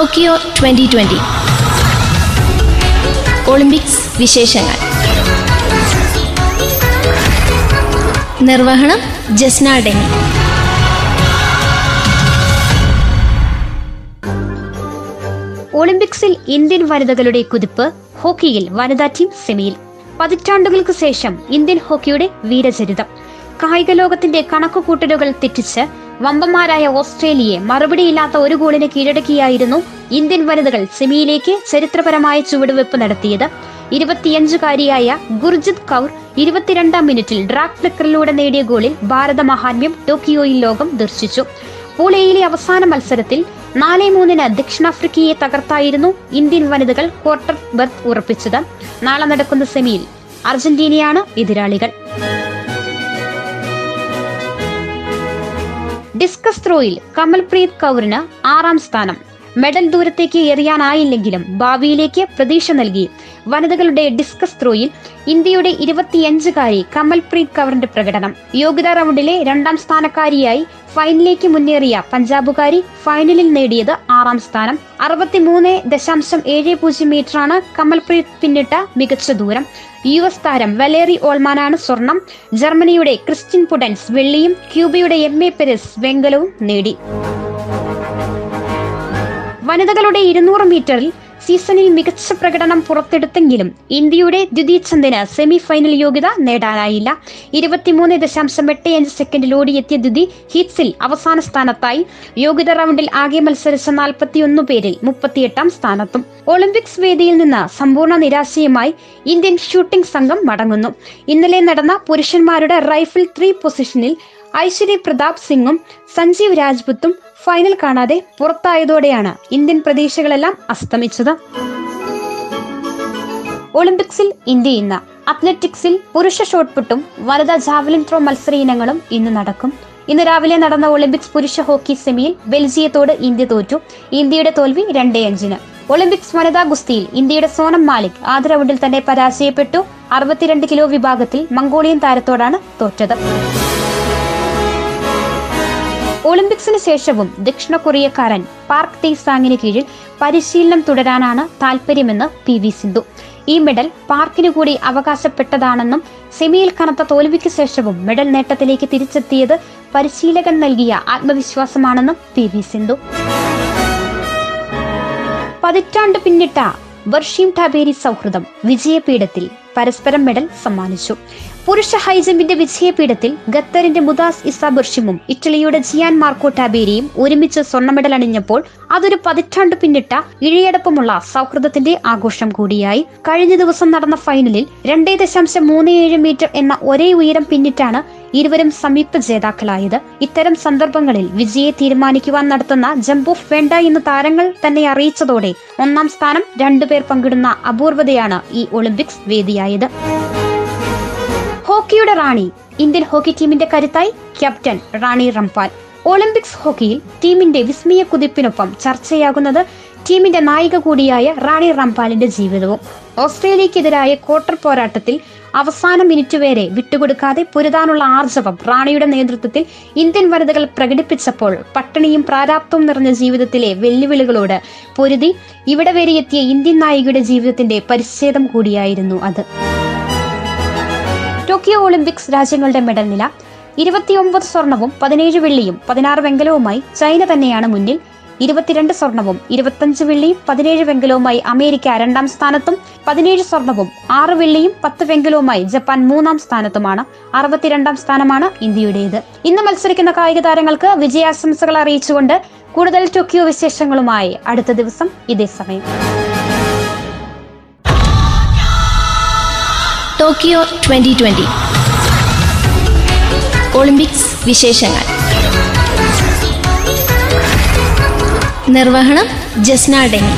Tokyo twenty twenty. Olympics വിശേഷങ്ങൾ. നിർവഹണം Jasna deny. ഒളിമ്പിക്സിൽ ഇന്ത്യൻ വനിതകളുടെ കുതിപ്പ് ഹോക്കിയിൽ വനിതാ ടീം സെമിയിൽ. പതിറ്റാണ്ടുകൾക്ക് ശേഷം ഇന്ത്യൻ ഹോക്കിയുടെ വീരചരിതം. കായിക ലോകത്തിന്റെ കണക്കുകൂട്ടലുകൾ തെറ്റിച്ച് വമ്പന്മാരായ ഓസ്ട്രേലിയയെ മറുപടിയില്ലാത്ത ഒരു ഗോളിന് കീഴടക്കിയായിരുന്നു ഇന്ത്യൻ വനിതകൾ സെമിയിലേക്ക് ചരിത്രപരമായ ചുവടുവെപ്പ് നടത്തിയത്. ഇരുപത്തിയഞ്ചുകാരിയായ ഗുർജിത് കൗർ ഇരുപത്തിരണ്ടാം മിനിറ്റിൽ ഡ്രാഗ് ഫ്ലിക്കറിലൂടെ നേടിയ ഗോളിൽ ഭാരത മഹാത്മ്യം ടോക്കിയോയിൽ ലോകം ദർശിച്ചു. പൂൾ എയിലെ അവസാന മത്സരത്തിൽ നാല് മൂന്നിന് ദക്ഷിണാഫ്രിക്കയെ തകർത്തായിരുന്നു ഇന്ത്യൻ വനിതകൾ ക്വാർട്ടർ ബർത്ത് ഉറപ്പിച്ചത്. നാളെ നടക്കുന്ന സെമിയിൽ അർജന്റീനയാണ് എതിരാളികൾ. ഡിസ്കസ് ത്രോയിൽ കമൽപ്രീത് കൗറിന് ആറാം സ്ഥാനം. മെഡൽ ദൂരത്തേക്ക് എറിയാനായില്ലെങ്കിലും ഭാവിയിലേക്ക് പ്രതീക്ഷ നൽകി. വനിതകളുടെ ഡിസ്കസ് ത്രോയിൽ ഇന്ത്യയുടെ ഇരുപത്തിയഞ്ചുകാരി കമൽപ്രീത് കവറിന്റെ പ്രകടനം. യോഗ്യതാ റൗണ്ടിലെ രണ്ടാം സ്ഥാനക്കാരിയായി ഫൈനലിലേക്ക് മുന്നേറിയ പഞ്ചാബുകാരി ഫൈനലിൽ നേടിയത് ആറാം സ്ഥാനം. അറുപത്തിമൂന്ന് ദശാംശം ഏഴ് പൂജ്യം മീറ്ററാണ് കമൽപ്രീത് പിന്നിട്ട മികച്ച ദൂരം. യു എസ് താരം വലേറി ഓൾമാനാണ് സ്വർണം. ജർമ്മനിയുടെ ക്രിസ്ത്യൻ പുഡൻസ് വെള്ളിയും ക്യൂബയുടെ എം എ പെരസ് വെങ്കലവും നേടി. വനിതകളുടെ ഇരുന്നൂറ് മീറ്ററിൽ സീസണിൽ മികച്ച പ്രകടനം പുറത്തെടുത്തെങ്കിലും ഇന്ത്യയുടെ ദ്വിതീയ ചന്ദന് സെമി ഫൈനൽ യോഗ്യത നേടാനായില്ല. ഇരുപത്തിമൂന്ന് ദശാംശം എട്ട് അഞ്ച് സെക്കൻഡിൽ ഓടിയെത്തിയ ദ്വിതി ഹീറ്റ്സിൽ അവസാന സ്ഥാനത്തായി. യോഗ്യത റൗണ്ടിൽ ആകെ മത്സരിച്ച നാൽപ്പത്തിയൊന്ന് പേരിൽ മുപ്പത്തിയെട്ടാം സ്ഥാനത്തും. ഒളിമ്പിക്സ് വേദിയിൽ നിന്ന് സമ്പൂർണ നിരാശയുമായി ഇന്ത്യൻ ഷൂട്ടിംഗ് സംഘം മടങ്ങുന്നു. ഇന്നലെ നടന്ന പുരുഷന്മാരുടെ റൈഫിൾ ത്രീ പൊസിഷനിൽ ഐശ്വര്യ പ്രതാപ് സിംഗും സഞ്ജീവ് രാജ്പുത്തും ഫൈനൽ കാണാതെ പുറത്തായതോടെയാണ് ഇന്ത്യൻ പ്രതീക്ഷകളെല്ലാം അസ്തമിച്ചത്. ഒളിമ്പിക്സിൽ ഇന്ത്യ ഇന്ന്. അത്ലറ്റിക്സിൽ പുരുഷ ഷോട്ട്പുട്ടും വനിതാ ജാവലിൻ ത്രോ മത്സര ഇനങ്ങളും ഇന്ന് നടക്കും. ഇന്ന് രാവിലെ നടന്ന ഒളിമ്പിക്സ് പുരുഷ ഹോക്കി സെമിയിൽ ബെൽജിയത്തോട് ഇന്ത്യ തോറ്റു. ഇന്ത്യയുടെ തോൽവി രണ്ടേ അഞ്ചിന്. ഒളിമ്പിക്സ് വനിതാ ഗുസ്തിയിൽ ഇന്ത്യയുടെ സോനം മാലിക് ആദ്യ റൗണ്ടിൽ തന്നെ പരാജയപ്പെട്ടു. അറുപത്തിരണ്ട് കിലോ വിഭാഗത്തിൽ മംഗോളിയൻ താരത്തോടാണ് തോറ്റത്. ഒളിമ്പിക്സിന് ശേഷവും ദക്ഷിണ കൊറിയക്കാരൻ പാർക്ക് തേസാങ്ങിന് കീഴിൽ പരിശീലനം തുടരാനാണ് താൽപര്യമെന്ന് പി വി സിന്ധു. ഈ മെഡൽ പാർക്കിനു കൂടി അവകാശപ്പെട്ടതാണെന്നും സെമിയിൽ കനത്ത തോൽവിക്ക് ശേഷവും മെഡൽ നേട്ടത്തിലേക്ക് തിരിച്ചെത്തിയത് പരിശീലകൻ നൽകിയ ആത്മവിശ്വാസമാണെന്നും പി വി സിന്ധു. പതിറ്റാണ്ട് പിന്നിട്ട വർഷീം ടാബേരി സൗഹൃദം വിജയപീഠത്തിൽ പരസ്പരം മെഡൽ സമ്മാനിച്ചു. പുരുഷ ഹൈജമ്പിന്റെ വിജയപീഠത്തിൽ ഖത്തറിന്റെ മുദാസ് ഇസ ബർഷിമും ഇറ്റലിയുടെ ജിയാൻ മാർക്കോ ടാബേരിയും ഒരുമിച്ച് സ്വർണ മെഡൽ അണിഞ്ഞപ്പോൾ അതൊരു പതിറ്റാണ്ട് പിന്നിട്ട ഇഴയടപ്പമുള്ള സൗഹൃദത്തിന്റെ ആഘോഷം കൂടിയായി. കഴിഞ്ഞ ദിവസം നടന്ന ഫൈനലിൽ രണ്ടേ ദശാംശം മൂന്ന് ഏഴ് മീറ്റർ എന്ന ഒരേ ഉയരം പിന്നിട്ടാണ് ഇരുവരും സംയുക്ത ജേതാക്കളായത്. ഇത്തരം സന്ദർഭങ്ങളിൽ വിജയെ തീരുമാനിക്കുവാൻ നടത്തുന്ന ജംപ് ഓഫ് വേണ്ട എന്ന് താരങ്ങൾ തന്നെ അറിയിച്ചതോടെ ഒന്നാം സ്ഥാനം രണ്ടുപേർ പങ്കിടുന്ന അപൂർവതയാണ് ഈ ഒളിമ്പിക്സ് വേദിയായത് ഹോക്കിയുടെ റാണി ഇന്ത്യൻ ഹോക്കി ടീമിന്റെ കരുത്തായി ക്യാപ്റ്റൻ റാണി റംപാൽ. ഒളിമ്പിക്സ് ഹോക്കിയിൽ ടീമിന്റെ വിസ്മയ കുതിപ്പിനൊപ്പം ചർച്ചയാകുന്നത് ടീമിന്റെ നായിക കൂടിയായ റാണി റംപാലിന്റെ ജീവിതവും. ഓസ്ട്രേലിയക്കെതിരായ ക്വാർട്ടർ പോരാട്ടത്തിൽ അവസാന മിനിറ്റ് വരെ വിട്ടുകൊടുക്കാതെ പൊരുതാനുള്ള ആർജവം റാണിയുടെ നേതൃത്വത്തിൽ ഇന്ത്യൻ വനിതകൾ പ്രകടിപ്പിച്ചപ്പോൾ പട്ടിണിയും പ്രാരാബ്ദവും നിറഞ്ഞ ജീവിതത്തിലെ വെല്ലുവിളികളോട് പൊരുതി ഇവിടെ വരെ എത്തിയ ഇന്ത്യൻ നായികയുടെ ജീവിതത്തിന്റെ പരിച്ഛേദം കൂടിയായിരുന്നു അത്. ടോക്കിയോ ഒളിമ്പിക്സ് രാജ്യങ്ങളുടെ മെഡൽ നില ഇരുപത്തിയൊമ്പത് സ്വർണവും പതിനേഴ് വെള്ളിയും പതിനാറ് വെങ്കലവുമായി ചൈന തന്നെയാണ് മുന്നിൽ. ഇരുപത്തിരണ്ട് സ്വർണവും ഇരുപത്തഞ്ച് വെള്ളിയും പതിനേഴ് വെങ്കലവുമായി അമേരിക്ക രണ്ടാം സ്ഥാനത്തും പതിനേഴ് സ്വർണവും ആറ് വെള്ളിയും പത്ത് വെങ്കലവുമായി ജപ്പാൻ മൂന്നാം സ്ഥാനത്തുമാണ്. അറുപത്തിരണ്ടാം സ്ഥാനമാണ് ഇന്ത്യയുടേത്. ഇന്ന് മത്സരിക്കുന്ന കായിക താരങ്ങൾക്ക് വിജയാശംസകൾ അറിയിച്ചുകൊണ്ട് കൂടുതൽ ടോക്കിയോ വിശേഷങ്ങളുമായി അടുത്ത ദിവസം ഇതേ സമയം. Tokyo twenty twenty. ഒളിമ്പിക്സ് വിശേഷങ്ങൾ. നിർവഹണം ജസ്നാ ഡെനി